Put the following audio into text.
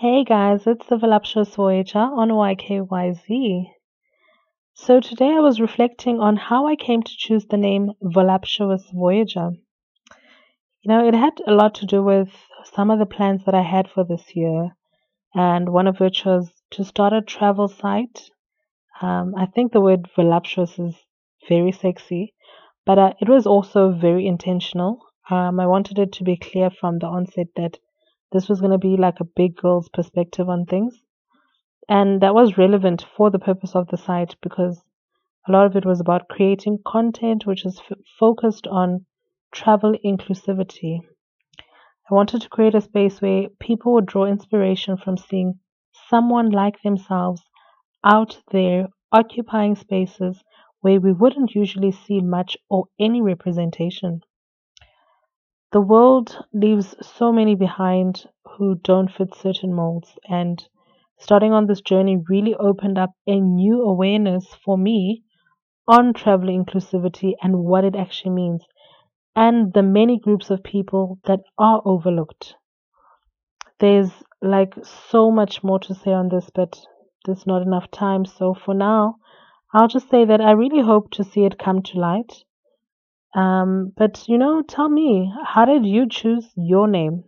Hey guys, it's the Voluptuous Voyager on YKYZ. So today I was reflecting on how I came to choose the name Voluptuous Voyager. You know, it had a lot to do with some of the plans that I had for this year, and one of which was to start a travel site. Um, I think the word voluptuous is very sexy, but uh, it was also very intentional. Um, I wanted it to be clear from the onset that this was going to be like a big girl's perspective on things. And that was relevant for the purpose of the site because a lot of it was about creating content which is f- focused on travel inclusivity. I wanted to create a space where people would draw inspiration from seeing someone like themselves out there occupying spaces where we wouldn't usually see much or any representation. The world leaves so many behind who don't fit certain molds, and starting on this journey really opened up a new awareness for me on travel inclusivity and what it actually means, and the many groups of people that are overlooked. There's like so much more to say on this, but there's not enough time. So for now, I'll just say that I really hope to see it come to light. Um, but you know, tell me, how did you choose your name?